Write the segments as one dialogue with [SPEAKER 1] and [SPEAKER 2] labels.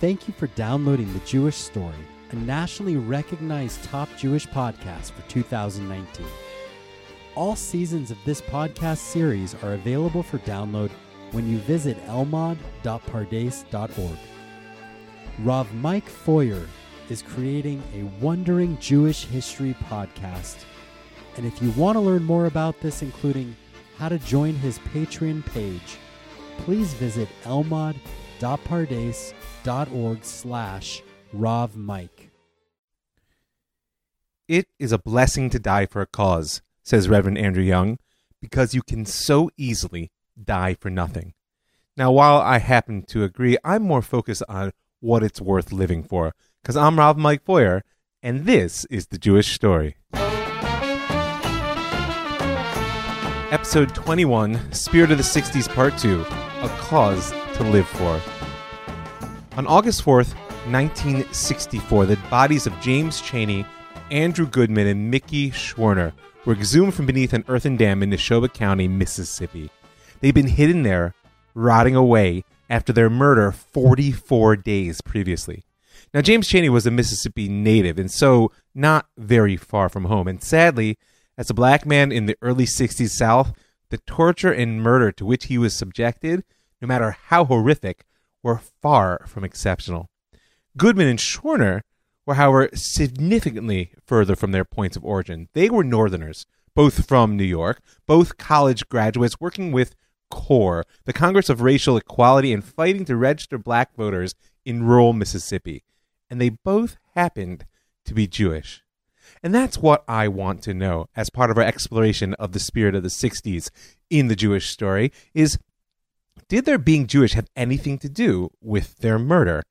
[SPEAKER 1] thank you for downloading The Jewish Story, a nationally recognized top Jewish podcast for 2019. All seasons of this podcast series are available for download when you visit elmad.pardes.org. Rav Mike Feuer is creating a Wondering Jewish History podcast. And if you want to learn more about this, including how to join his Patreon page, please visit elmad.pardes.org slash Rav Mike.
[SPEAKER 2] It is a blessing to die for a cause, says Reverend Andrew Young, because you can so easily die for nothing. Now, while I happen to agree, I'm more focused on what it's worth living for, because I'm Rav Mike Feuer, and this is the Jewish story. Episode 21 Spirit of the 60s, Part 2 A Cause to Live For. On August 4th, 1964, the bodies of James Chaney, Andrew Goodman, and Mickey Schwerner were exhumed from beneath an earthen dam in Neshoba County, Mississippi. They'd been hidden there, rotting away after their murder 44 days previously. Now, James Chaney was a Mississippi native and so not very far from home. And sadly, as a black man in the early 60s South, the torture and murder to which he was subjected, no matter how horrific, were far from exceptional. Goodman and Schwerner were, however, significantly further from their points of origin. They were Northerners, both from New York, both college graduates working with CORE, the Congress of Racial Equality, and fighting to register black voters in rural Mississippi. And they both happened to be Jewish. And that's what I want to know as part of our exploration of the spirit of the 60s in the Jewish story is did their being Jewish have anything to do with their murder?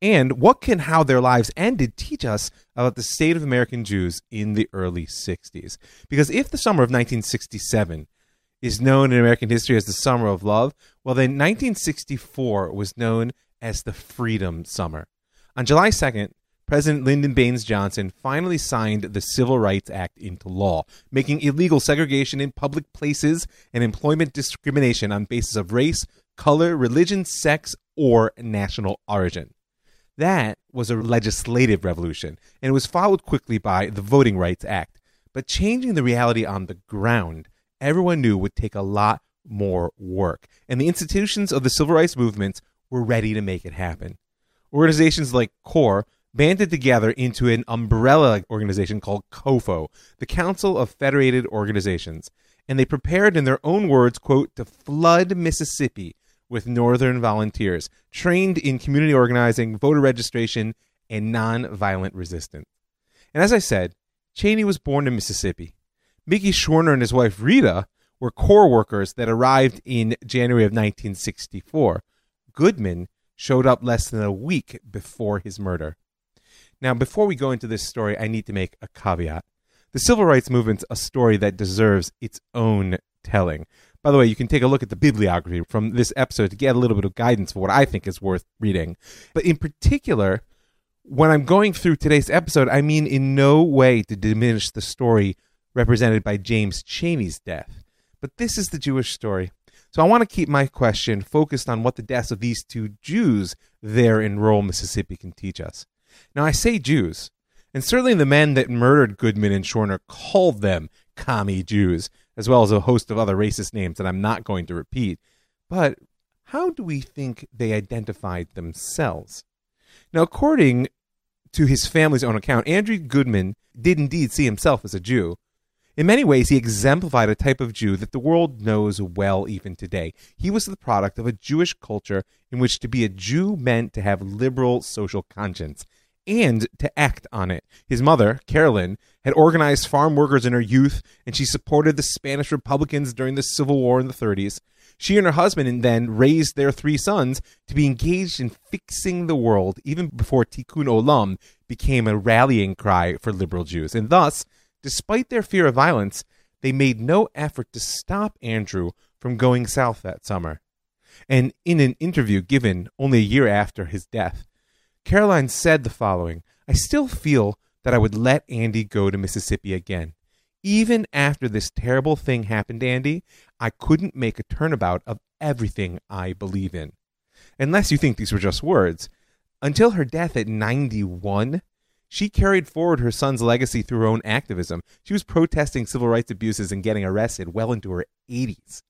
[SPEAKER 2] And what can how their lives ended teach us about the state of American Jews in the early 60s? Because if the summer of 1967 is known in American history as the summer of love, well, then 1964 was known as the Freedom Summer. On July 2nd, President Lyndon Baines Johnson finally signed the Civil Rights Act into law, making illegal segregation in public places and employment discrimination on basis of race, color, religion, sex, or national origin. That was a legislative revolution, and it was followed quickly by the Voting Rights Act. But changing the reality on the ground, everyone knew would take a lot more work, and the institutions of the civil rights movements were ready to make it happen. Organizations like CORE banded together into an umbrella organization called COFO, the Council of Federated Organizations, and they prepared, in their own words, quote, to flood Mississippi with Northern volunteers trained in community organizing, voter registration, and nonviolent resistance. And as I said, Chaney was born in Mississippi. Mickey Schwerner and his wife Rita were core workers that arrived in January of 1964. Goodman showed up less than a week before his murder. Now, before we go into this story, I need to make a caveat. The civil rights movement's a story that deserves its own telling. By the way, you can take a look at the bibliography from this episode to get a little bit of guidance for what I think is worth reading. But in particular, when I'm going through today's episode, I mean in no way to diminish the story represented by James Chaney's death. But this is the Jewish story. So I want to keep my question focused on what the deaths of these two Jews there in rural Mississippi can teach us. Now, I say Jews, and certainly the men that murdered Goodman and Schwerner called them commie Jews, as well as a host of other racist names that I'm not going to repeat. But how do we think they identified themselves? Now, according to his family's own account, Andrew Goodman did indeed see himself as a Jew. In many ways, he exemplified a type of Jew that the world knows well even today. He was the product of a Jewish culture in which to be a Jew meant to have liberal social conscience and to act on it. His mother, Carolyn, had organized farm workers in her youth, and she supported the Spanish Republicans during the Civil War in the 30s. She and her husband then raised their three sons to be engaged in fixing the world even before Tikkun Olam became a rallying cry for liberal Jews. And thus, despite their fear of violence, they made no effort to stop Andrew from going south that summer. And in an interview given only a year after his death, Caroline said the following I still feel that I would let Andy go to Mississippi again. Even after this terrible thing happened, Andy, I couldn't make a turnabout of everything I believe in. Unless you think these were just words, Until her death at 91, she carried forward her son's legacy through her own activism. She was protesting civil rights abuses and getting arrested well into her 80s.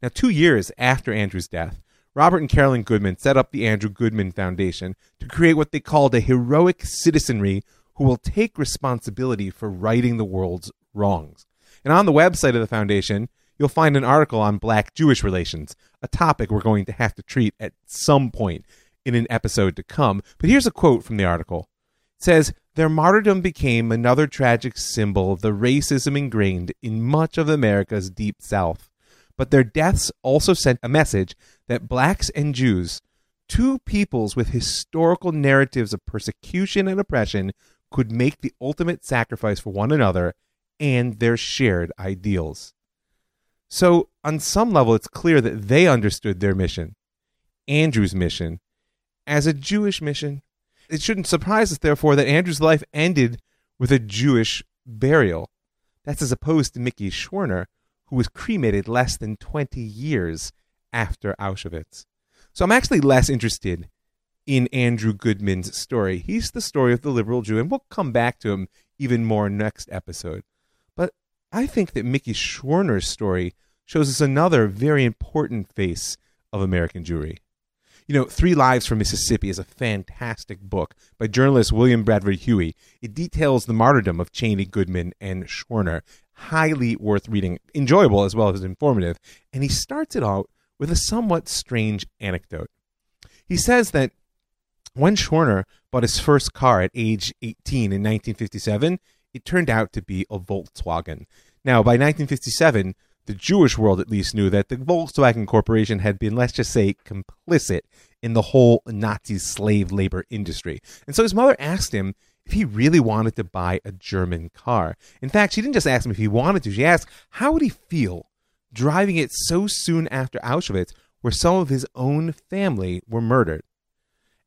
[SPEAKER 2] Now, two years after Andrew's death, Robert and Carolyn Goodman set up the Andrew Goodman Foundation to create what they called a heroic citizenry who will take responsibility for righting the world's wrongs. And on the website of the foundation, you'll find an article on black Jewish relations, a topic we're going to have to treat at some point in an episode to come. But here's a quote from the article. It says, Their martyrdom became another tragic symbol of the racism ingrained in much of America's deep south. But their deaths also sent a message that blacks and Jews, two peoples with historical narratives of persecution and oppression, could make the ultimate sacrifice for one another and their shared ideals. So, on some level, it's clear that they understood their mission, Andrew's mission, as a Jewish mission. It shouldn't surprise us, therefore, that Andrew's life ended with a Jewish burial. That's as opposed to Mickey Schwerner, who was cremated less than 20 years after Auschwitz. So I'm actually less interested in Andrew Goodman's story. He's the story of the liberal Jew, and we'll come back to him even more next episode. But I think that Mickey Schwerner's story shows us another very important face of American Jewry. You know, Three Lives from Mississippi is a fantastic book by journalist William Bradford Huie. It details the martyrdom of Chaney, Goodman, and Schwerner. Highly worth reading, enjoyable as well as informative. And he starts it out with a somewhat strange anecdote. He says that when Schwerner bought his first car at age 18 in 1957, it turned out to be a Volkswagen. Now, by 1957, the Jewish world at least knew that the Volkswagen Corporation had been, let's just say, complicit in the whole Nazi slave labor industry. And so his mother asked him if he really wanted to buy a German car. In fact, she didn't just ask him if he wanted to, she asked how would he feel driving it so soon after Auschwitz, where some of his own family were murdered.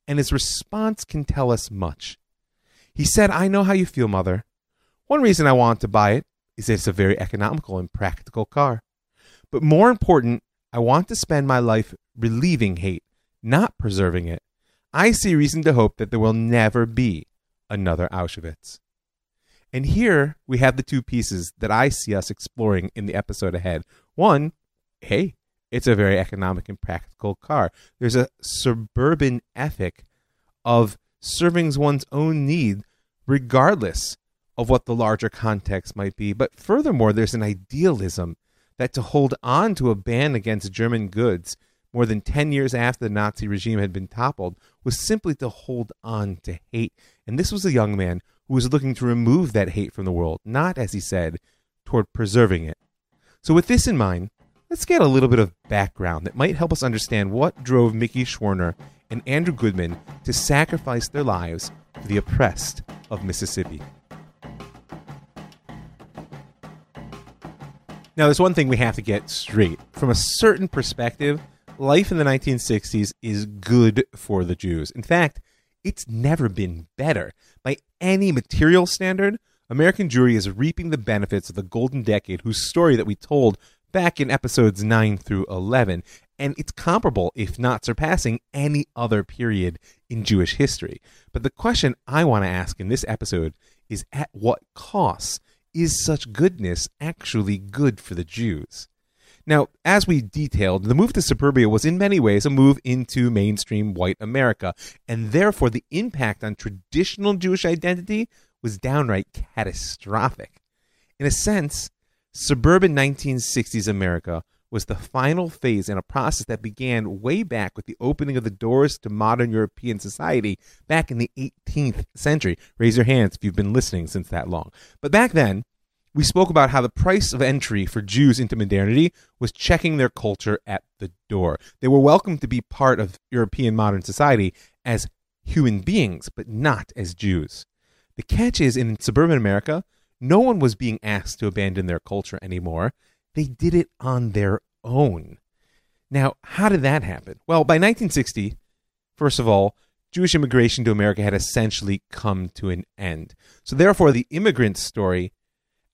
[SPEAKER 2] And his response can tell us much. He said, I know how you feel, mother. One reason I want to buy it is that it's a very economical and practical car. But more important, I want to spend my life relieving hate, not preserving it. I see reason to hope that there will never be another Auschwitz. And here we have the two pieces that I see us exploring in the episode ahead. One, hey, it's a very economic and practical car. There's a suburban ethic of serving one's own need regardless of what the larger context might be. But furthermore, there's an idealism that to hold on to a ban against German goods more than 10 years after the Nazi regime had been toppled was simply to hold on to hate. And this was a young man who was looking to remove that hate from the world, not, as he said, toward preserving it. So, with this in mind, let's get a little bit of background that might help us understand what drove Mickey Schwerner and Andrew Goodman to sacrifice their lives for the oppressed of Mississippi. Now, there's one thing we have to get straight. From a certain perspective, life in the 1960s is good for the Jews. In fact, it's never been better. By any material standard, American Jewry is reaping the benefits of the golden decade whose story that we told back in episodes 9 through 11. And it's comparable, if not surpassing, any other period in Jewish history. But the question I want to ask in this episode is at what cost? is such goodness actually good for the Jews? Now, as we detailed, the move to suburbia was in many ways a move into mainstream white America, and therefore the impact on traditional Jewish identity was downright catastrophic. In a sense, suburban 1960s America was the final phase in a process that began way back with the opening of the doors to modern European society back in the 18th century. Raise your hands if you've been listening since that long. But back then, we spoke about how the price of entry for Jews into modernity was checking their culture at the door. They were welcome to be part of European modern society as human beings, but not as Jews. The catch is in suburban America, no one was being asked to abandon their culture anymore. They did it on their own. Now, how did that happen? Well, by 1960, first of all, Jewish immigration to America had essentially come to an end. So, therefore, the immigrant story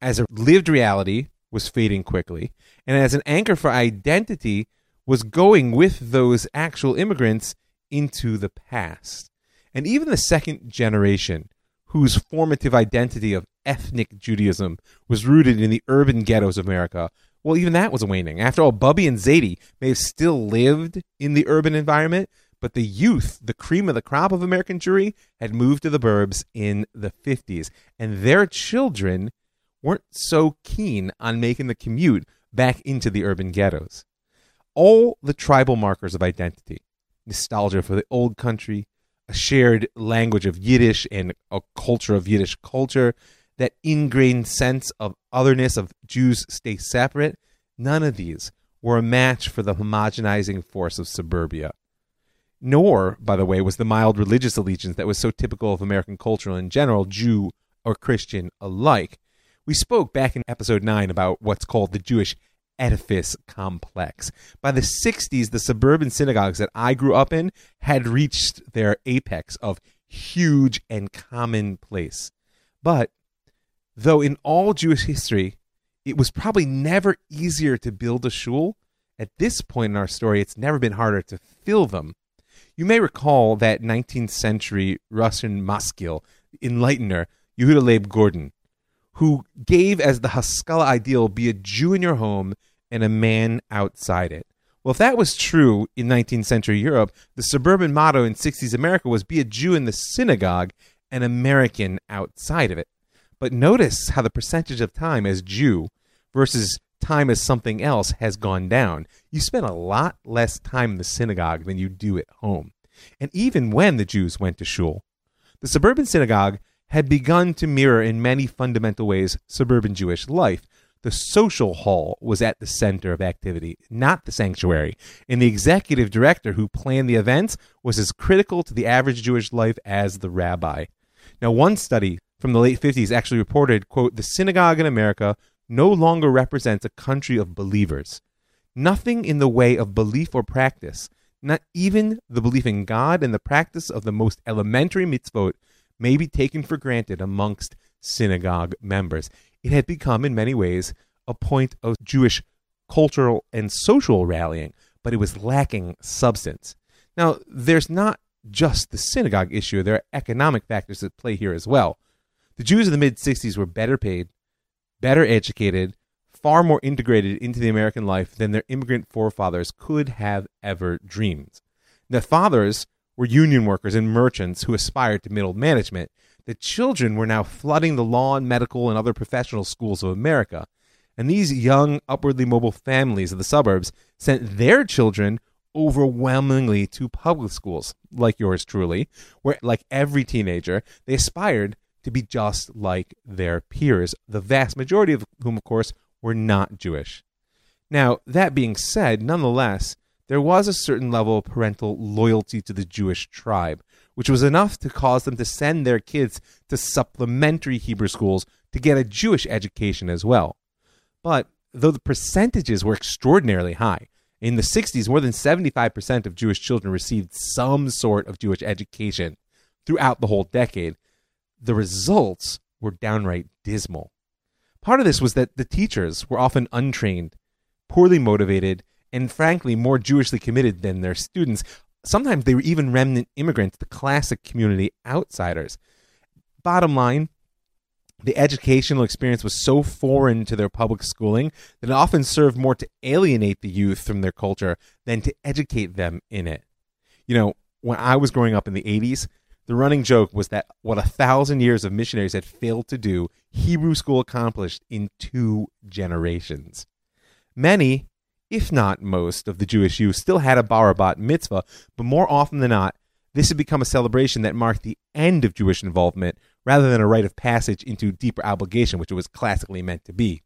[SPEAKER 2] as a lived reality was fading quickly, and as an anchor for identity was going with those actual immigrants into the past. And even the second generation, whose formative identity of ethnic Judaism was rooted in the urban ghettos of America, well, even that was waning. After all, Bubby and Zadie may have still lived in the urban environment, but the youth, the cream of the crop of American Jewry, had moved to the burbs in the 50s, and their children weren't so keen on making the commute back into the urban ghettos. All the tribal markers of identity nostalgia for the old country, a shared language of Yiddish and a culture of Yiddish culture, that ingrained sense of otherness of Jews stay separate, none of these were a match for the homogenizing force of suburbia. Nor, by the way, was the mild religious allegiance that was so typical of American culture in general, Jew or Christian alike. We spoke back in episode 9 about what's called the Jewish edifice complex. By the 60s, the suburban synagogues that I grew up in had reached their apex of huge and commonplace. But though in all Jewish history, it was probably never easier to build a shul, at this point in our story, it's never been harder to fill them. You may recall that 19th century Russian maskil, enlightener, Yehuda Leib Gordon, who gave as the Haskalah ideal be a Jew in your home and a man outside it. Well, if that was true in 19th century Europe, the suburban motto in 60s America was be a Jew in the synagogue, an American outside of it. But notice how the percentage of time as Jew versus time as something else has gone down. You spend a lot less time in the synagogue than you do at home. And even when the Jews went to shul, the suburban synagogue had begun to mirror in many fundamental ways suburban Jewish life. The social hall was at the center of activity, not the sanctuary. And the executive director who planned the events was as critical to the average Jewish life as the rabbi. Now, one study from the late 50s actually reported, quote, the synagogue in America no longer represents a country of believers. Nothing in the way of belief or practice, not even the belief in God and the practice of the most elementary mitzvot, may be taken for granted amongst synagogue members. It had become, in many ways, a point of Jewish cultural and social rallying, but it was lacking substance. Now, there's not just the synagogue issue, there are economic factors that play here as well. The Jews of the mid 60s were better paid, better educated, far more integrated into the American life than their immigrant forefathers could have ever dreamed. The fathers were union workers and merchants who aspired to middle management. The children were now flooding the law and medical and other professional schools of America. And these young, upwardly mobile families of the suburbs sent their children overwhelmingly to public schools, like yours truly, where, like every teenager, they aspired to be just like their peers, the vast majority of whom, of course, were not Jewish. Now, that being said, nonetheless, there was a certain level of parental loyalty to the Jewish tribe, which was enough to cause them to send their kids to supplementary Hebrew schools to get a Jewish education as well. But though the percentages were extraordinarily high, in the 60s, more than 75% of Jewish children received some sort of Jewish education throughout the whole decade the results were downright dismal. Part of this was that the teachers were often untrained, poorly motivated, and frankly more Jewishly committed than their students. Sometimes they were even remnant immigrants, the classic community outsiders. Bottom line, the educational experience was so foreign to their public schooling that it often served more to alienate the youth from their culture than to educate them in it. You know, when I was growing up in the 80s, the running joke was that what a thousand years of missionaries had failed to do, Hebrew school accomplished in two generations. Many, if not most, of the Jewish youth still had a bar bat mitzvah, but more often than not, this had become a celebration that marked the end of Jewish involvement rather than a rite of passage into deeper obligation, which it was classically meant to be.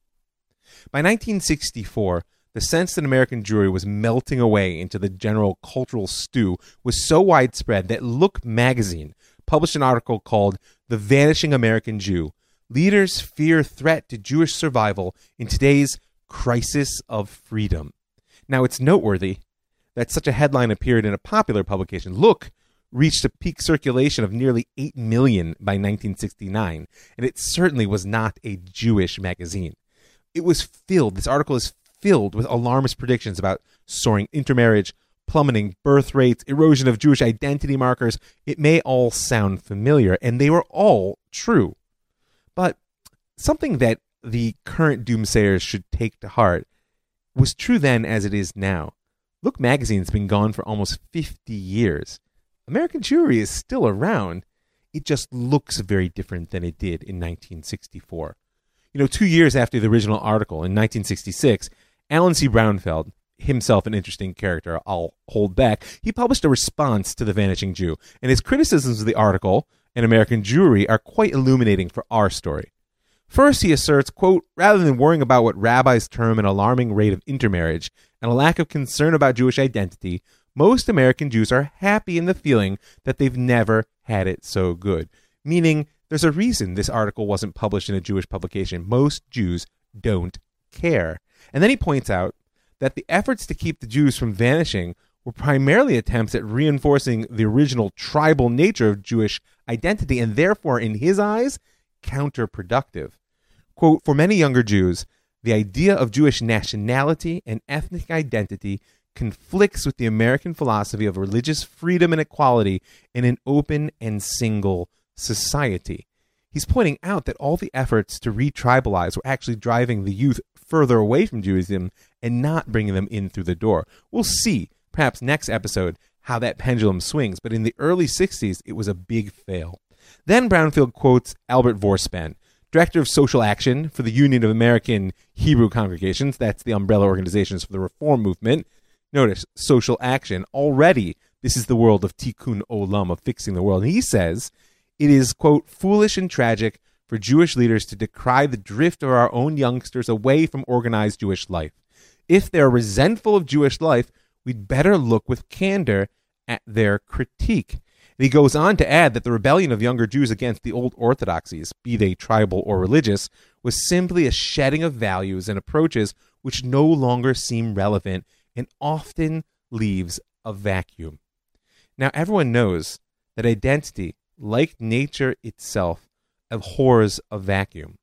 [SPEAKER 2] By 1964, the sense that American Jewry was melting away into the general cultural stew was so widespread that Look magazine published an article called The Vanishing American Jew Leaders Fear Threat to Jewish Survival in Today's Crisis of Freedom. Now, it's noteworthy that such a headline appeared in a popular publication. Look reached a peak circulation of nearly 8 million by 1969, and it certainly was not a Jewish magazine. It was filled, this article is filled with alarmist predictions about soaring intermarriage, plummeting birth rates, erosion of Jewish identity markers. It may all sound familiar, and they were all true. But something that the current doomsayers should take to heart was true then as it is now. Look magazine's been gone for almost 50 years. American Jewry is still around. It just looks very different than it did in 1964. You know, two years after the original article in 1966, Alan C. Brownfeld, himself an interesting character, I'll hold back, he published a response to The Vanishing Jew, and his criticisms of the article and American Jewry are quite illuminating for our story. First, he asserts, quote, rather than worrying about what rabbis term an alarming rate of intermarriage and a lack of concern about Jewish identity, most American Jews are happy in the feeling that they've never had it so good. Meaning, there's a reason this article wasn't published in a Jewish publication. Most Jews don't care. And then he points out that the efforts to keep the Jews from vanishing were primarily attempts at reinforcing the original tribal nature of Jewish identity and therefore, in his eyes, counterproductive. Quote For many younger Jews, the idea of Jewish nationality and ethnic identity conflicts with the American philosophy of religious freedom and equality in an open and single society. He's pointing out that all the efforts to retribalize were actually driving the youth further away from Judaism and not bringing them in through the door. We'll see, perhaps next episode, how that pendulum swings, but in the early 60s, it was a big fail. Then Brownfeld quotes Albert Vorspann, director of social action for the Union of American Hebrew Congregations. That's the umbrella organizations for the Reform movement. Notice social action. Already, this is the world of tikkun olam, of fixing the world. And he says it is, quote, foolish and tragic for Jewish leaders to decry the drift of our own youngsters away from organized Jewish life. If they're resentful of Jewish life, we'd better look with candor at their critique. And he goes on to add that the rebellion of younger Jews against the old orthodoxies, be they tribal or religious, was simply a shedding of values and approaches which no longer seem relevant and often leaves a vacuum. Now, everyone knows that identity, like nature itself, abhors a vacuum.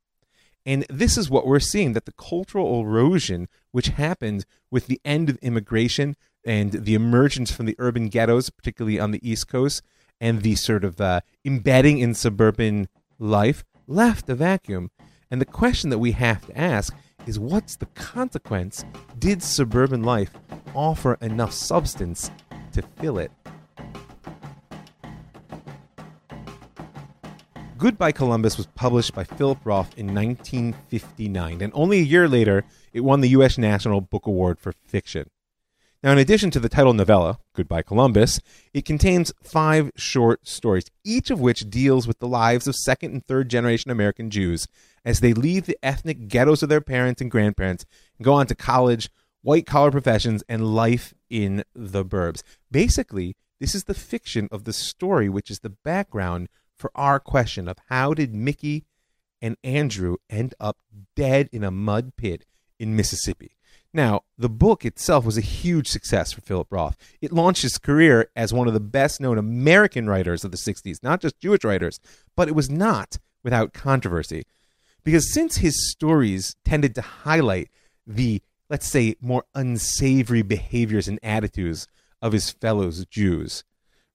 [SPEAKER 2] And this is what we're seeing that the cultural erosion, which happened with the end of immigration and the emergence from the urban ghettos, particularly on the East Coast, and the sort of uh, embedding in suburban life, left a vacuum. And the question that we have to ask is what's the consequence? Did suburban life offer enough substance to fill it? Goodbye Columbus was published by Philip Roth in 1959, and only a year later, it won the U.S. National Book Award for Fiction. Now, in addition to the title novella, Goodbye Columbus, it contains five short stories, each of which deals with the lives of second and third generation American Jews as they leave the ethnic ghettos of their parents and grandparents and go on to college, white collar professions, and life in the burbs. Basically, this is the fiction of the story, which is the background for our question of how did Mickey and Andrew end up dead in a mud pit in Mississippi. Now, the book itself was a huge success for Philip Roth. It launched his career as one of the best known American writers of the 60s, not just Jewish writers, but it was not without controversy. Because since his stories tended to highlight the, let's say, more unsavory behaviors and attitudes of his fellow Jews,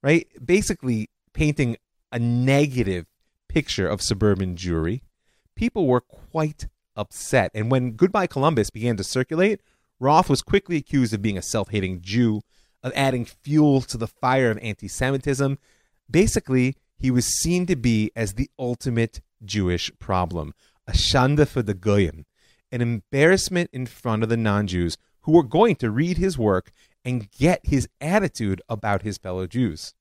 [SPEAKER 2] right? Basically, painting a negative picture of suburban Jewry, people were quite upset. And when Goodbye Columbus began to circulate, Roth was quickly accused of being a self hating Jew, of adding fuel to the fire of anti Semitism. Basically, he was seen to be as the ultimate Jewish problem, a shanda for the Goyim, an embarrassment in front of the non Jews who were going to read his work and get his attitude about his fellow Jews.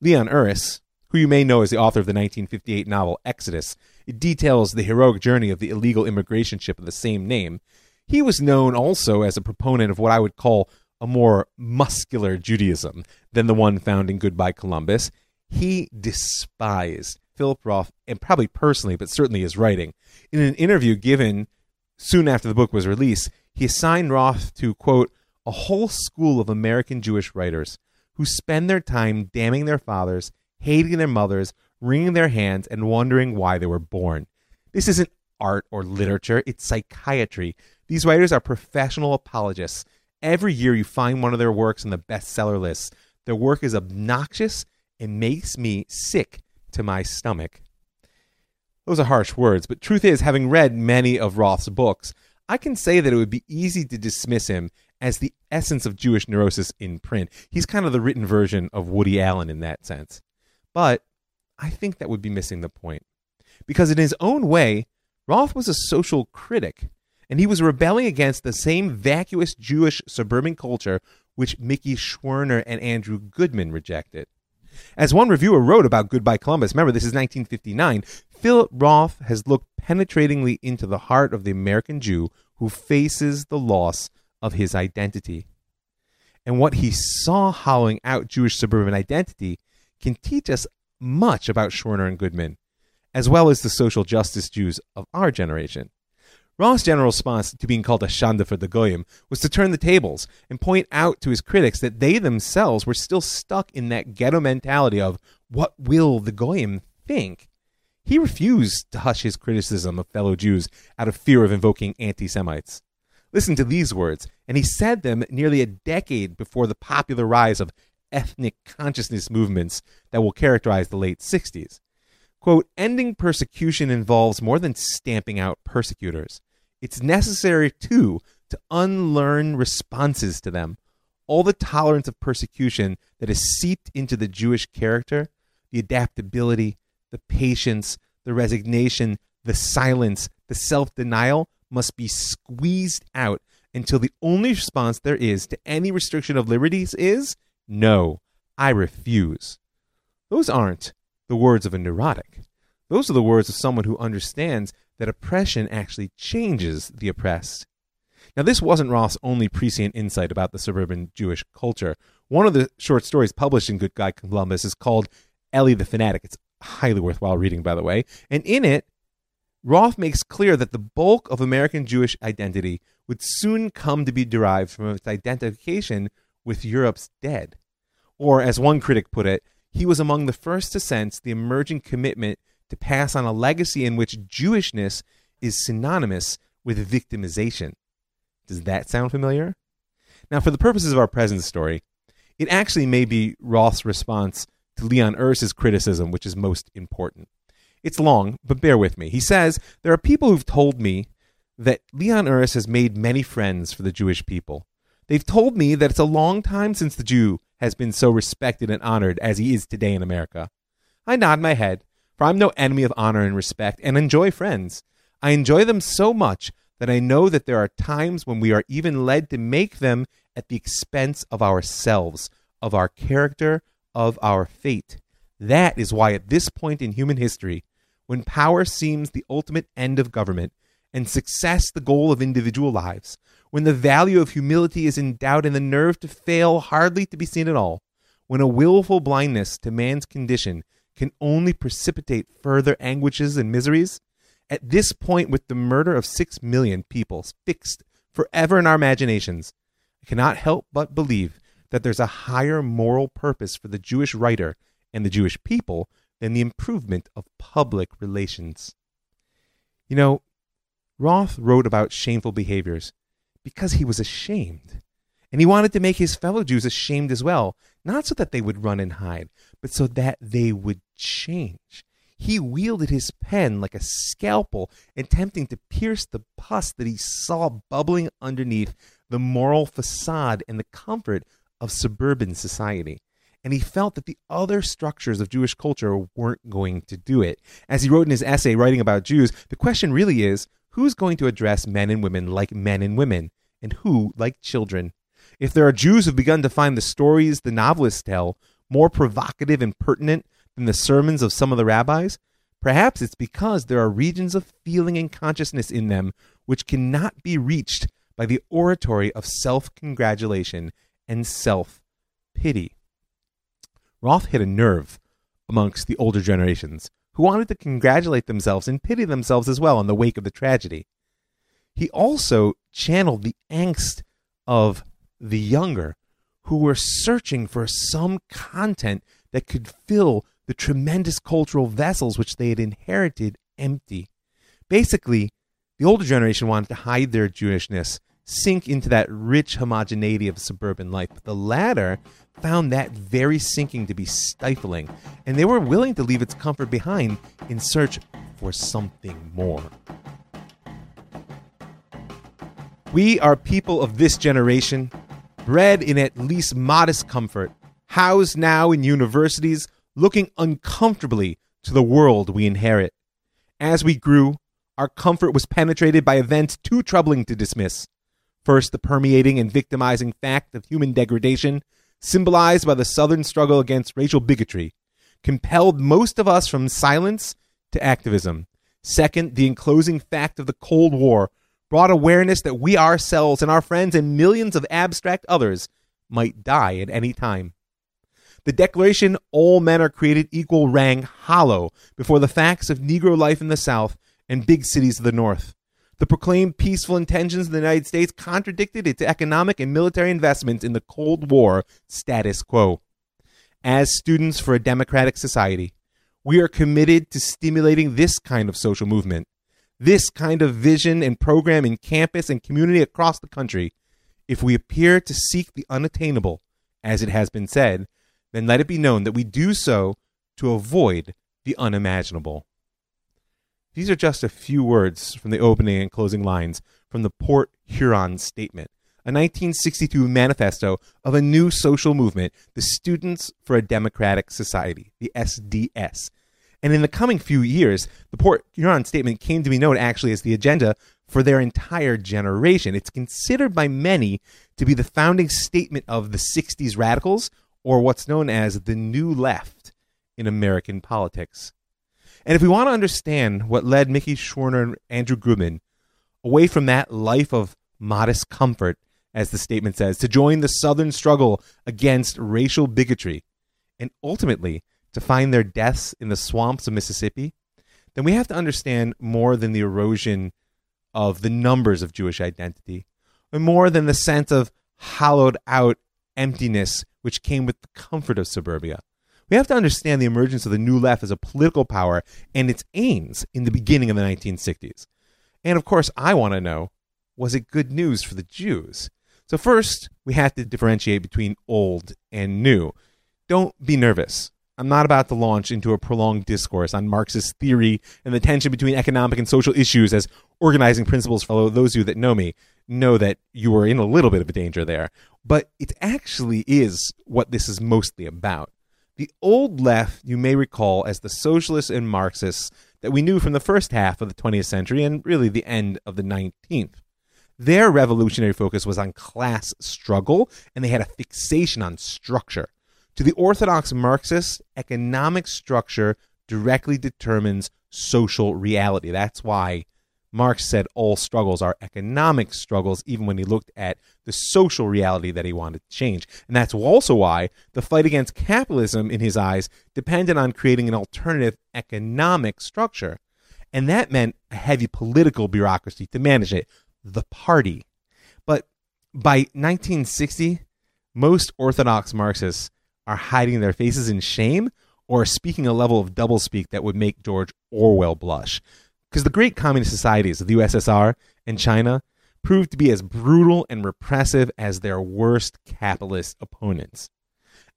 [SPEAKER 2] Leon Uris, who you may know as the author of the 1958 novel Exodus, it details the heroic journey of the illegal immigration ship of the same name. He was known also as a proponent of what I would call a more muscular Judaism than the one found in Goodbye Columbus. He despised Philip Roth, and probably personally, but certainly his writing. In an interview given soon after the book was released, he assigned Roth to, quote, a whole school of American Jewish writers who spend their time damning their fathers, hating their mothers, wringing their hands, and wondering why they were born. This isn't art or literature, it's psychiatry. These writers are professional apologists, Every year you find one of their works on the bestseller lists. Their work is obnoxious and makes me sick to my stomach. Those are harsh words, but truth is, having read many of Roth's books, I can say that it would be easy to dismiss him as the essence of Jewish neurosis in print. He's kind of the written version of Woody Allen in that sense. But I think that would be missing the point. Because in his own way, Roth was a social critic, and he was rebelling against the same vacuous Jewish suburban culture which Mickey Schwerner and Andrew Goodman rejected. As one reviewer wrote about Goodbye Columbus, remember this is 1959, Philip Roth has looked penetratingly into the heart of the American Jew who faces the loss of his identity. And what he saw hollowing out Jewish suburban identity can teach us much about Schwerner and Goodman, as well as the social justice Jews of our generation. Roth's general response to being called a shanda for the goyim was to turn the tables and point out to his critics that they themselves were still stuck in that ghetto mentality of what will the goyim think. He refused to hush his criticism of fellow Jews out of fear of invoking anti Semites. Listen to these words, and he said them nearly a decade before the popular rise of ethnic consciousness movements that will characterize the late 60s. Quote, ending persecution involves more than stamping out persecutors. It's necessary, too, to unlearn responses to them. All the tolerance of persecution that is seeped into the Jewish character, the adaptability, the patience, the resignation, the silence, the self denial must be squeezed out until the only response there is to any restriction of liberties is no, I refuse. Those aren't the words of a neurotic. Those are the words of someone who understands that oppression actually changes the oppressed. Now, this wasn't Roth's only prescient insight about the suburban Jewish culture. One of the short stories published in Goodbye Columbus is called Ellie the Fanatic. It's highly worthwhile reading, by the way. And in it, Roth makes clear that the bulk of American Jewish identity would soon come to be derived from its identification with Europe's dead. Or, as one critic put it, he was among the first to sense the emerging commitment to pass on a legacy in which Jewishness is synonymous with victimization. Does that sound familiar? Now, for the purposes of our present story, it actually may be Roth's response to Leon Uris's criticism which is most important. It's long, but bear with me. He says, There are people who've told me that Leon Uris has made many friends for the Jewish people. They've told me that it's a long time since the Jew has been so respected and honored as he is today in America. I nod my head, for I'm no enemy of honor and respect, and enjoy friends. I enjoy them so much that I know that there are times when we are even led to make them at the expense of ourselves, of our character, of our fate. That is why, at this point in human history, when power seems the ultimate end of government and success the goal of individual lives, when the value of humility is in doubt and the nerve to fail hardly to be seen at all, when a willful blindness to man's condition can only precipitate further anguishes and miseries, at this point, with the murder of six million people fixed forever in our imaginations, I cannot help but believe that there's a higher moral purpose for the Jewish writer and the Jewish people than the improvement of public relations. You know, Roth wrote about shameful behaviors because he was ashamed. And he wanted to make his fellow Jews ashamed as well, not so that they would run and hide, but so that they would change. He wielded his pen like a scalpel, attempting to pierce the pus that he saw bubbling underneath the moral facade and the comfort of suburban society. And he felt that the other structures of Jewish culture weren't going to do it. As he wrote in his essay writing about Jews, the question really is who's going to address men and women like men and women? and who like children. If there are Jews who've begun to find the stories the novelists tell more provocative and pertinent than the sermons of some of the rabbis, perhaps it's because there are regions of feeling and consciousness in them which cannot be reached by the oratory of self congratulation and self pity. Roth hit a nerve amongst the older generations who wanted to congratulate themselves and pity themselves as well in the wake of the tragedy he also channeled the angst of the younger who were searching for some content that could fill the tremendous cultural vessels which they had inherited empty. Basically, the older generation wanted to hide their Jewishness sink into that rich homogeneity of suburban life. But the latter found that very sinking to be stifling, and they were willing to leave its comfort behind in search for something more. We are people of this generation, bred in at least modest comfort, housed now in universities, looking uncomfortably to the world we inherit. As we grew, our comfort was penetrated by events too troubling to dismiss. First, the permeating and victimizing fact of human degradation, symbolized by the Southern struggle against racial bigotry, compelled most of us from silence to activism. Second, the enclosing fact of the Cold War brought awareness that we ourselves and our friends and millions of abstract others might die at any time. The declaration, all men are created equal, rang hollow before the facts of Negro life in the South and big cities of the North. The proclaimed peaceful intentions of the United States contradicted its economic and military investments in the Cold War status quo. As students for a democratic society, we are committed to stimulating this kind of social movement, this kind of vision and program in campus and community across the country. If we appear to seek the unattainable, as it has been said, then let it be known that we do so to avoid the unimaginable. These are just a few words from the opening and closing lines from the Port Huron Statement, a 1962 manifesto of a new social movement, the Students for a Democratic Society, the SDS. And in the coming few years, the Port Huron Statement came to be known actually as the agenda for their entire generation. It's considered by many to be the founding statement of the 60s radicals, or what's known as the New Left in American politics. And if we want to understand what led Mickey Schwerner and Andrew Goodman away from that life of modest comfort, as the statement says, to join the Southern struggle against racial bigotry, and ultimately to find their deaths in the swamps of Mississippi, then we have to understand more than the erosion of the numbers of Jewish identity, and more than the sense of hollowed out emptiness which came with the comfort of suburbia. We have to understand the emergence of the New Left as a political power and its aims in the beginning of the 1960s. And of course, I want to know was it good news for the Jews? So, first, we have to differentiate between old and new. Don't be nervous. I'm not about to launch into a prolonged discourse on Marxist theory and the tension between economic and social issues as organizing principles. For those of you that know me know that you are in a little bit of a danger there. But it actually is what this is mostly about. The old left, you may recall, as the socialists and Marxists that we knew from the first half of the 20th century and really the end of the 19th. Their revolutionary focus was on class struggle, and they had a fixation on structure. To the orthodox Marxists, economic structure directly determines social reality. That's why Marx said all struggles are economic struggles, even when he looked at the social reality that he wanted to change. And that's also why the fight against capitalism, in his eyes, depended on creating an alternative economic structure. And that meant a heavy political bureaucracy to manage it, the party. But by 1960, most Orthodox Marxists are hiding their faces in shame or speaking a level of doublespeak that would make George Orwell blush because the great communist societies of the USSR and China proved to be as brutal and repressive as their worst capitalist opponents.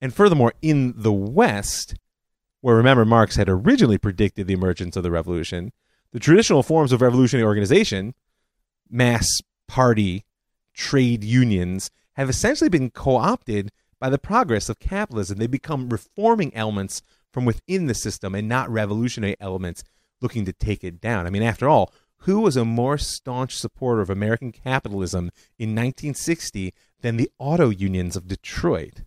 [SPEAKER 2] And furthermore, in the West, where remember Marx had originally predicted the emergence of the revolution, the traditional forms of revolutionary organization, mass party, trade unions, have essentially been co opted by the progress of capitalism. They become reforming elements from within the system and not revolutionary elements looking to take it down. I mean, after all, who was a more staunch supporter of American capitalism in 1960 than the auto unions of Detroit?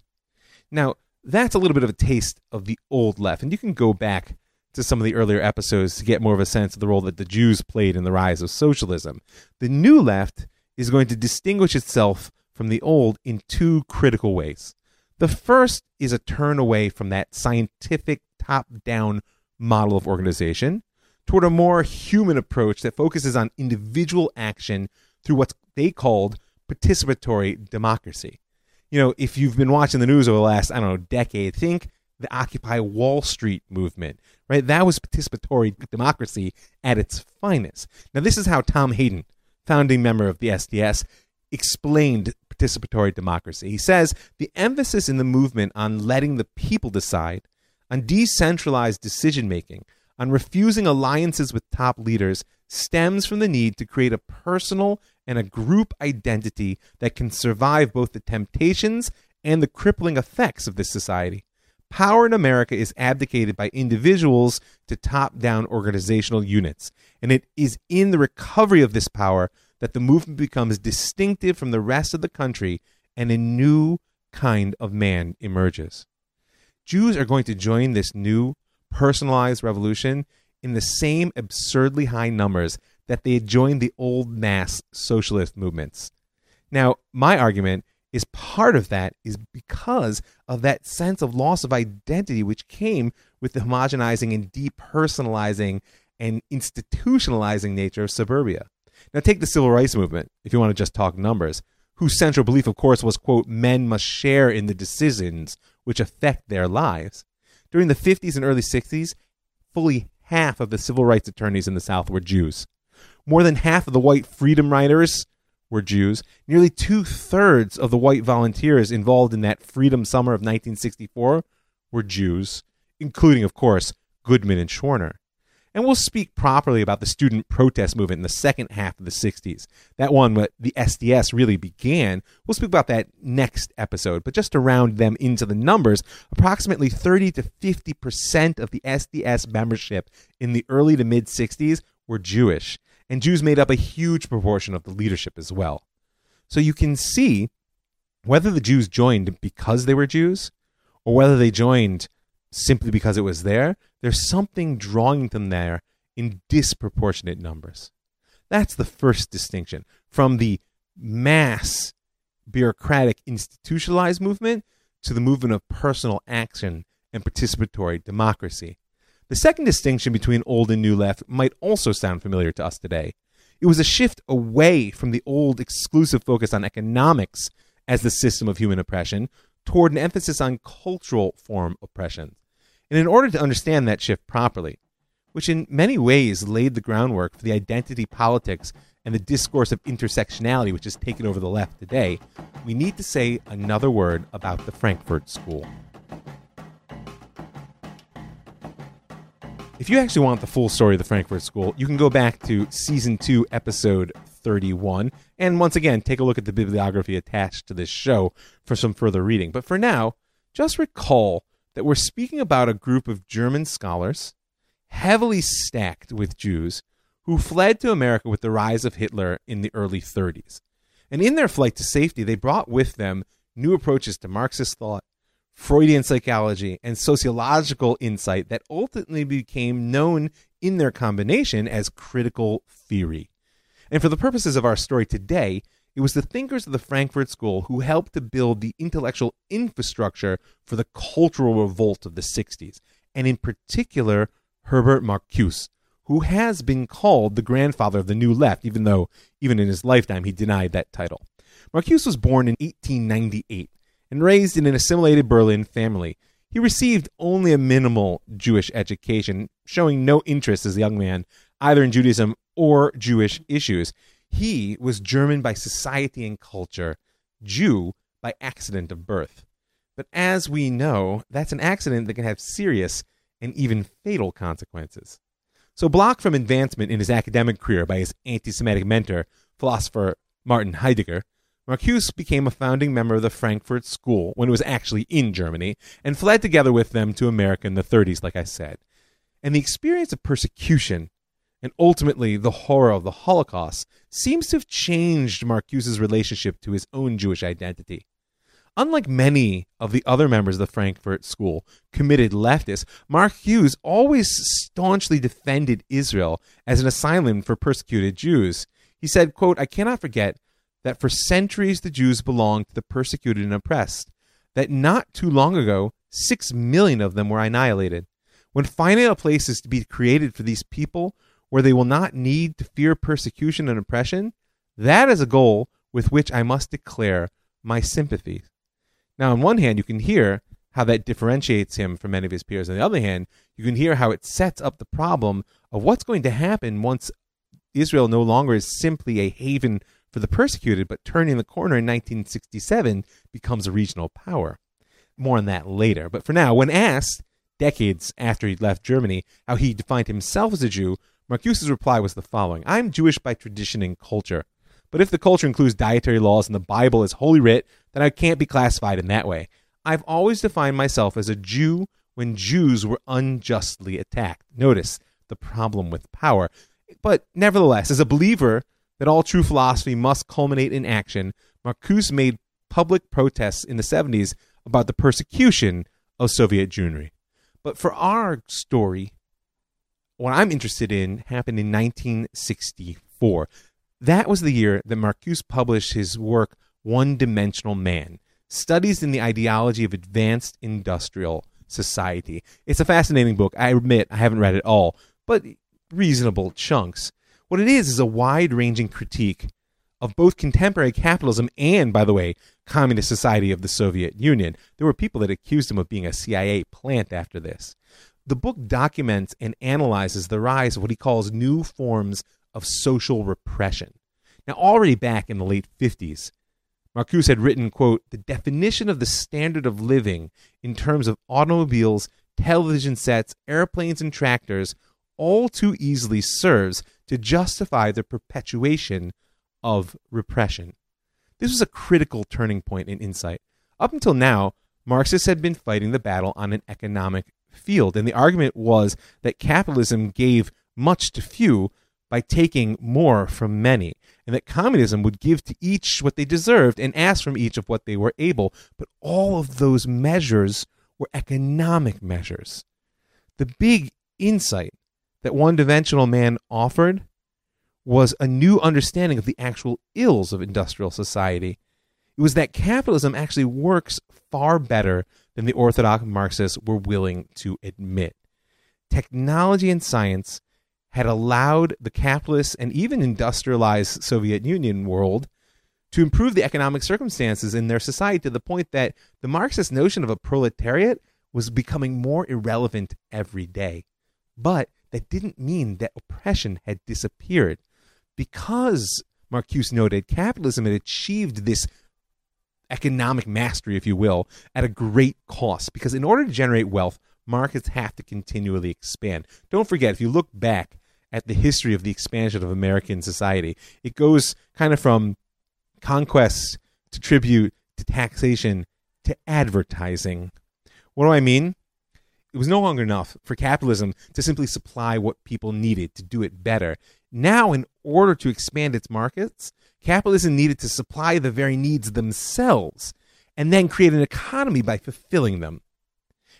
[SPEAKER 2] Now, that's a little bit of a taste of the old left, and you can go back to some of the earlier episodes to get more of a sense of the role that the Jews played in the rise of socialism. The new left is going to distinguish itself from the old in two critical ways. The first is a turn away from that scientific top down model of organization toward a more human approach that focuses on individual action through what they called participatory democracy. You know, if you've been watching the news over the last, I don't know, decade, think the Occupy Wall Street movement, right? That was participatory democracy at its finest. Now, this is how Tom Hayden, founding member of the SDS, explained participatory democracy. He says the emphasis in the movement on letting the people decide, on decentralized decision making, on refusing alliances with top leaders stems from the need to create a personal and a group identity that can survive both the temptations and the crippling effects of this society. Power in America is abdicated by individuals to top down organizational units, and it is in the recovery of this power that the movement becomes distinctive from the rest of the country and a new kind of man emerges. Jews are going to join this new personalized revolution in the same absurdly high numbers that they had joined the old mass socialist movements. Now, my argument is part of that is because of that sense of loss of identity which came with the homogenizing and depersonalizing and institutionalizing nature of suburbia. Now, take the civil rights movement, if you want to just talk numbers, whose central belief, of course, was, quote, men must share in the decisions which affect their lives. During the 50s and early 60s, fully half of the civil rights attorneys in the South were Jews. More than half of the white freedom riders were Jews. Nearly two thirds of the white volunteers involved in that freedom summer of 1964 were Jews, including, of course, Goodman and Schwerner. And we'll speak properly about the student protest movement in the second half of the 60s. That one, what the SDS really began, we'll speak about that next episode. But just to round them into the numbers, approximately 30 to 50% of the SDS membership in the early to mid 60s were Jewish. And Jews made up a huge proportion of the leadership as well. So you can see whether the Jews joined because they were Jews or whether they joined simply because it was there, there's something drawing them there in disproportionate numbers. That's the first distinction from the mass bureaucratic institutionalized movement to the movement of personal action and participatory democracy. The second distinction between old and new left might also sound familiar to us today. It was a shift away from the old exclusive focus on economics as the system of human oppression toward an emphasis on cultural form oppression. And in order to understand that shift properly, which in many ways laid the groundwork for the identity politics and the discourse of intersectionality which has taken over the left today, we need to say another word about the Frankfurt School. If you actually want the full story of the Frankfurt School, you can go back to season 2, episode 31, and once again, take a look at the bibliography attached to this show for some further reading. But for now, just recall that we're speaking about a group of German scholars, heavily stacked with Jews, who fled to America with the rise of Hitler in the early 30s. And in their flight to safety, they brought with them new approaches to Marxist thought, Freudian psychology, and sociological insight that ultimately became known in their combination as critical theory. And for the purposes of our story today, it was the thinkers of the Frankfurt School who helped to build the intellectual infrastructure for the cultural revolt of the 60s, and in particular, Herbert Marcuse, who has been called the grandfather of the New Left, even though, even in his lifetime, he denied that title. Marcuse was born in 1898 and raised in an assimilated Berlin family. He received only a minimal Jewish education, showing no interest as a young man either in Judaism or Jewish issues. He was German by society and culture, Jew by accident of birth. But as we know, that's an accident that can have serious and even fatal consequences. So, blocked from advancement in his academic career by his anti Semitic mentor, philosopher Martin Heidegger, Marcuse became a founding member of the Frankfurt School when it was actually in Germany and fled together with them to America in the 30s, like I said. And the experience of persecution and ultimately the horror of the Holocaust, seems to have changed Marcuse's relationship to his own Jewish identity. Unlike many of the other members of the Frankfurt School, committed leftists, Marcuse always staunchly defended Israel as an asylum for persecuted Jews. He said, quote, I cannot forget that for centuries the Jews belonged to the persecuted and oppressed, that not too long ago, six million of them were annihilated. When finally a place is to be created for these people, where they will not need to fear persecution and oppression, that is a goal with which I must declare my sympathy. Now, on one hand, you can hear how that differentiates him from many of his peers. On the other hand, you can hear how it sets up the problem of what's going to happen once Israel no longer is simply a haven for the persecuted, but turning the corner in 1967 becomes a regional power. More on that later. But for now, when asked, decades after he'd left Germany, how he defined himself as a Jew, Marcuse's reply was the following I'm Jewish by tradition and culture. But if the culture includes dietary laws and the Bible is holy writ, then I can't be classified in that way. I've always defined myself as a Jew when Jews were unjustly attacked. Notice the problem with power. But nevertheless, as a believer that all true philosophy must culminate in action, Marcuse made public protests in the 70s about the persecution of Soviet Jewry. But for our story, what I'm interested in happened in 1964. That was the year that Marcuse published his work, One Dimensional Man Studies in the Ideology of Advanced Industrial Society. It's a fascinating book. I admit I haven't read it all, but reasonable chunks. What it is is a wide ranging critique of both contemporary capitalism and, by the way, communist society of the Soviet Union. There were people that accused him of being a CIA plant after this. The book documents and analyzes the rise of what he calls new forms of social repression. Now, already back in the late 50s, Marcuse had written, quote, the definition of the standard of living in terms of automobiles, television sets, airplanes, and tractors all too easily serves to justify the perpetuation of repression. This was a critical turning point in insight. Up until now, Marxists had been fighting the battle on an economic field, and the argument was that capitalism gave much to few by taking more from many, and that communism would give to each what they deserved and ask from each of what they were able. But all of those measures were economic measures. The big insight that one dimensional man offered was a new understanding of the actual ills of industrial society. It was that capitalism actually works far better than the orthodox Marxists were willing to admit. Technology and science had allowed the capitalist and even industrialized Soviet Union world to improve the economic circumstances in their society to the point that the Marxist notion of a proletariat was becoming more irrelevant every day. But that didn't mean that oppression had disappeared. Because, Marcuse noted, capitalism had achieved this economic mastery, if you will, at a great cost. Because in order to generate wealth, markets have to continually expand. Don't forget, if you look back at the history of the expansion of American society. It goes kind of from conquest to tribute to taxation to advertising. What do I mean? It was no longer enough for capitalism to simply supply what people needed to do it better. Now, in order to expand its markets, capitalism needed to supply the very needs themselves and then create an economy by fulfilling them.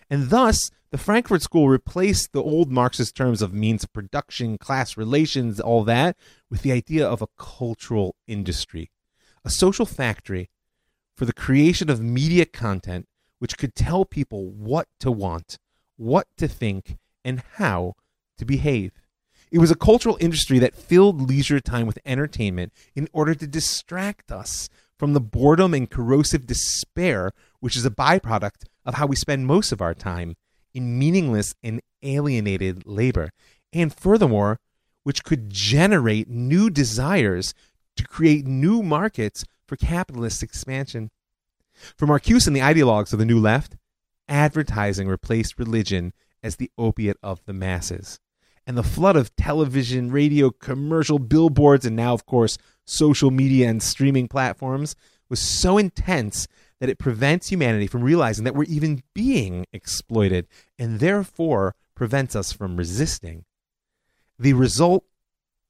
[SPEAKER 2] And thus, the Frankfurt School replaced the old Marxist terms of means of production, class relations, all that, with the idea of a cultural industry, a social factory for the creation of media content which could tell people what to want, what to think, and how to behave. It was a cultural industry that filled leisure time with entertainment in order to distract us from the boredom and corrosive despair, which is a byproduct of how we spend most of our time in meaningless and alienated labor. And furthermore, which could generate new desires to create new markets for capitalist expansion. For Marcuse and the ideologues of the New Left, advertising replaced religion as the opiate of the masses. And the flood of television, radio, commercial, billboards, and now, of course, social media and streaming platforms was so intense that it prevents humanity from realizing that we're even being exploited and therefore prevents us from resisting. The result,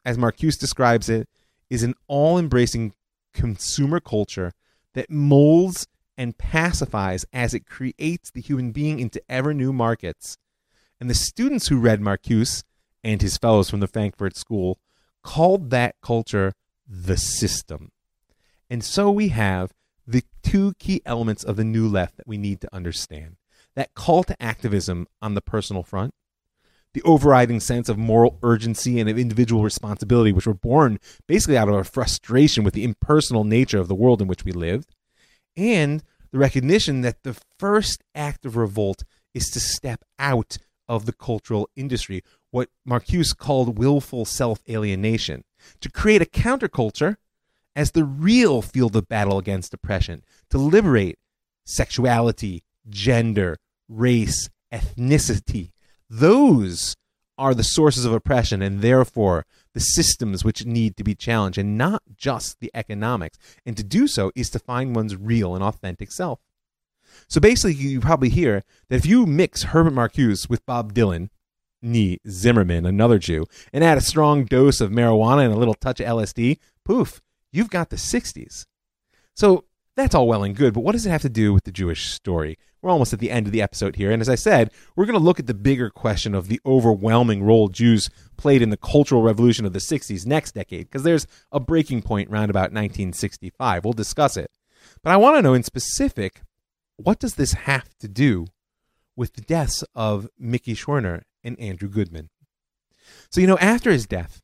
[SPEAKER 2] as Marcuse describes it, is an all embracing consumer culture that molds and pacifies as it creates the human being into ever new markets. And the students who read Marcuse and his fellows from the Frankfurt School called that culture the system. And so we have the two key elements of the new left that we need to understand that call to activism on the personal front, the overriding sense of moral urgency and of individual responsibility, which were born basically out of a frustration with the impersonal nature of the world in which we lived, and the recognition that the first act of revolt is to step out of the cultural industry, what Marcuse called willful self alienation, to create a counterculture as the real field of battle against oppression, to liberate sexuality, gender, race, ethnicity. Those are the sources of oppression and therefore the systems which need to be challenged and not just the economics. And to do so is to find one's real and authentic self. So basically, you probably hear that if you mix Herbert Marcuse with Bob Dylan, Nee Zimmerman, another Jew, and add a strong dose of marijuana and a little touch of LSD, poof, you've got the 60s. So that's all well and good, but what does it have to do with the Jewish story? We're almost at the end of the episode here, and as I said, we're going to look at the bigger question of the overwhelming role Jews played in the cultural revolution of the 60s next decade, because there's a breaking point around about 1965. We'll discuss it. But I want to know in specific what does this have to do with the deaths of Mickey Schwerner and Andrew Goodman? So, you know, after his death,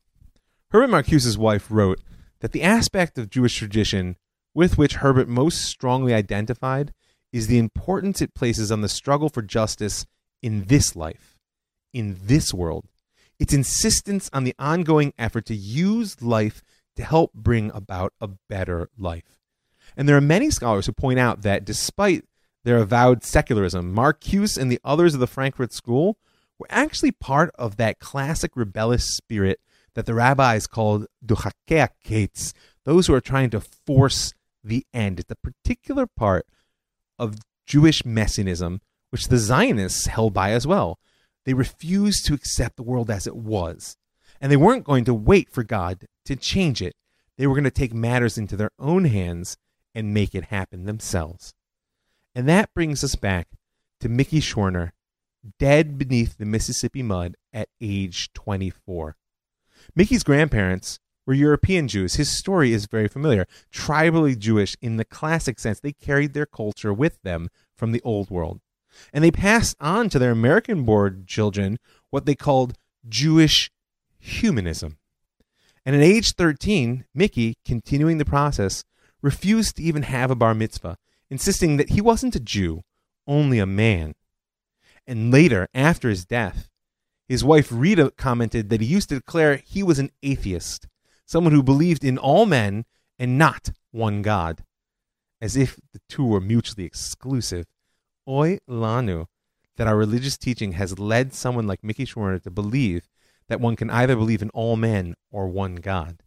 [SPEAKER 2] Herbert Marcuse's wife wrote that the aspect of Jewish tradition with which Herbert most strongly identified is the importance it places on the struggle for justice in this life, in this world. Its insistence on the ongoing effort to use life to help bring about a better life. And there are many scholars who point out that despite their avowed secularism, Marcuse and the others of the Frankfurt School were actually part of that classic rebellious spirit that the rabbis called dochakei hakeitz, those who are trying to force the end. It's a particular part of Jewish messianism, which the Zionists held by as well. They refused to accept the world as it was. And they weren't going to wait for God to change it. They were going to take matters into their own hands and make it happen themselves. And that brings us back to Mickey Schwerner, dead beneath the Mississippi mud at age 24. Mickey's grandparents were European Jews. His story is very familiar. Tribally Jewish in the classic sense. They carried their culture with them from the old world. And they passed on to their American born children what they called Jewish humanism. And at age 13, Mickey, continuing the process, refused to even have a bar mitzvah, insisting that he wasn't a Jew, only a man. And later, after his death, his wife Rita commented that he used to declare he was an atheist someone who believed in all men and not one God, as if the two were mutually exclusive. Oi lanu, that our religious teaching has led someone like Mickey Schwerner to believe that one can either believe in all men or one God.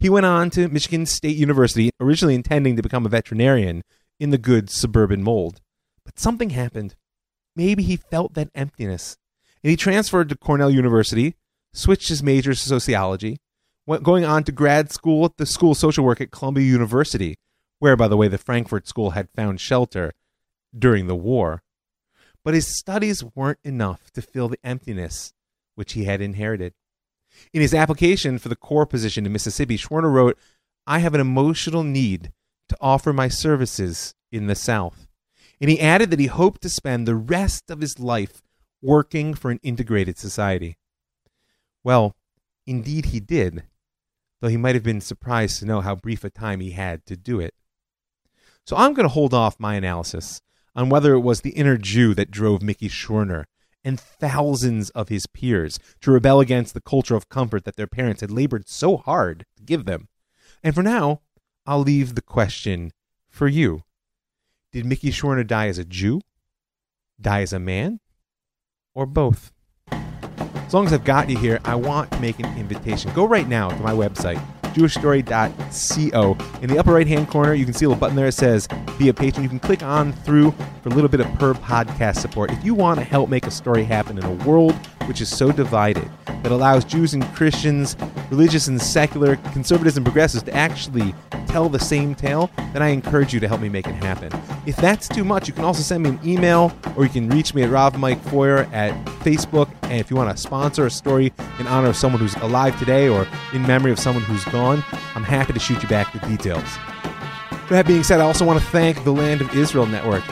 [SPEAKER 2] He went on to Michigan State University, originally intending to become a veterinarian in the good suburban mold. But something happened. Maybe he felt that emptiness. And he transferred to Cornell University, switched his major to sociology, went going on to grad school at the School of Social Work at Columbia University, where, by the way, the Frankfurt School had found shelter during the war. But his studies weren't enough to fill the emptiness which he had inherited. In his application for the CORE position in Mississippi, Schwerner wrote, I have an emotional need to offer my services in the South. And he added that he hoped to spend the rest of his life working for an integrated society. Well, indeed he did, though he might have been surprised to know how brief a time he had to do it. So I'm going to hold off my analysis on whether it was the inner Jew that drove Mickey Schwerner and thousands of his peers to rebel against the culture of comfort that their parents had labored so hard to give them. And for now, I'll leave the question for you. Did Mickey Schwerner die as a Jew? Die as a man? Or both? As long as I've got you here, I want to make an invitation. Go right now to my website, jewishstory.co. In the upper right hand corner, you can see a little button there that says Be a Patron. You can click on through for a little bit of per podcast support. If you want to help make a story happen in a world which is so divided that allows Jews and Christians, religious and secular, conservatives and progressives to actually tell the same tale, then I encourage you to help me make it happen. If that's too much, you can also send me an email or you can reach me at Rav Mike Feuer at Facebook. And if you want to sponsor a story in honor of someone who's alive today or in memory of someone who's gone, I'm happy to shoot you back the details. That being said, I also want to thank the Land of Israel Network,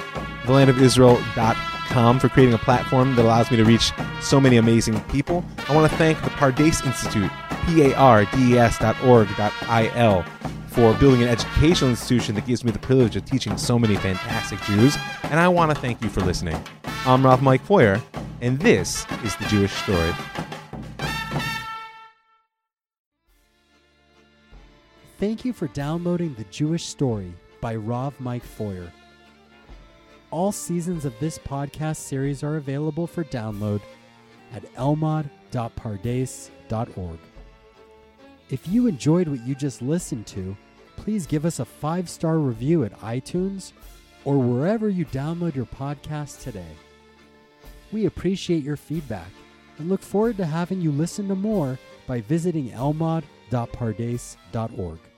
[SPEAKER 2] thelandofisrael.com, for creating a platform that allows me to reach so many amazing people. I want to thank the Pardes Institute, P-A-R-D-E-S dot org dot I-L, for building an educational institution that gives me the privilege of teaching so many fantastic Jews. And I want to thank you for listening. I'm Rav Mike Feuer, and this is The Jewish Story.
[SPEAKER 1] thank you for downloading The Jewish Story by Rav Mike Feuer. All seasons of this podcast series are available for download at elmad.pardes.org. If you enjoyed what you just listened to, please give us a five star review at iTunes or wherever you download your podcast today. We appreciate your feedback and look forward to having you listen to more by visiting elmad.pardes.org.